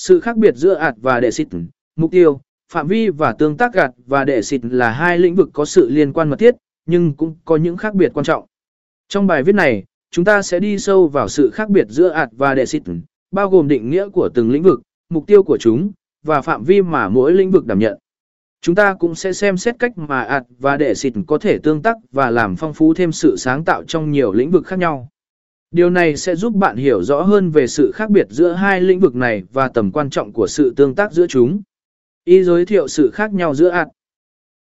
Sự khác biệt giữa ạt và đệ xịt, mục tiêu, phạm vi và tương tác gạt và đệ xịt là hai lĩnh vực có sự liên quan mật thiết, nhưng cũng có những khác biệt quan trọng. Trong bài viết này, chúng ta sẽ đi sâu vào sự khác biệt giữa ạt và đệ xịt, bao gồm định nghĩa của từng lĩnh vực, mục tiêu của chúng, và phạm vi mà mỗi lĩnh vực đảm nhận. Chúng ta cũng sẽ xem xét cách mà ạt và đệ xịt có thể tương tác và làm phong phú thêm sự sáng tạo trong nhiều lĩnh vực khác nhau. Điều này sẽ giúp bạn hiểu rõ hơn về sự khác biệt giữa hai lĩnh vực này và tầm quan trọng của sự tương tác giữa chúng. Y giới thiệu sự khác nhau giữa ạt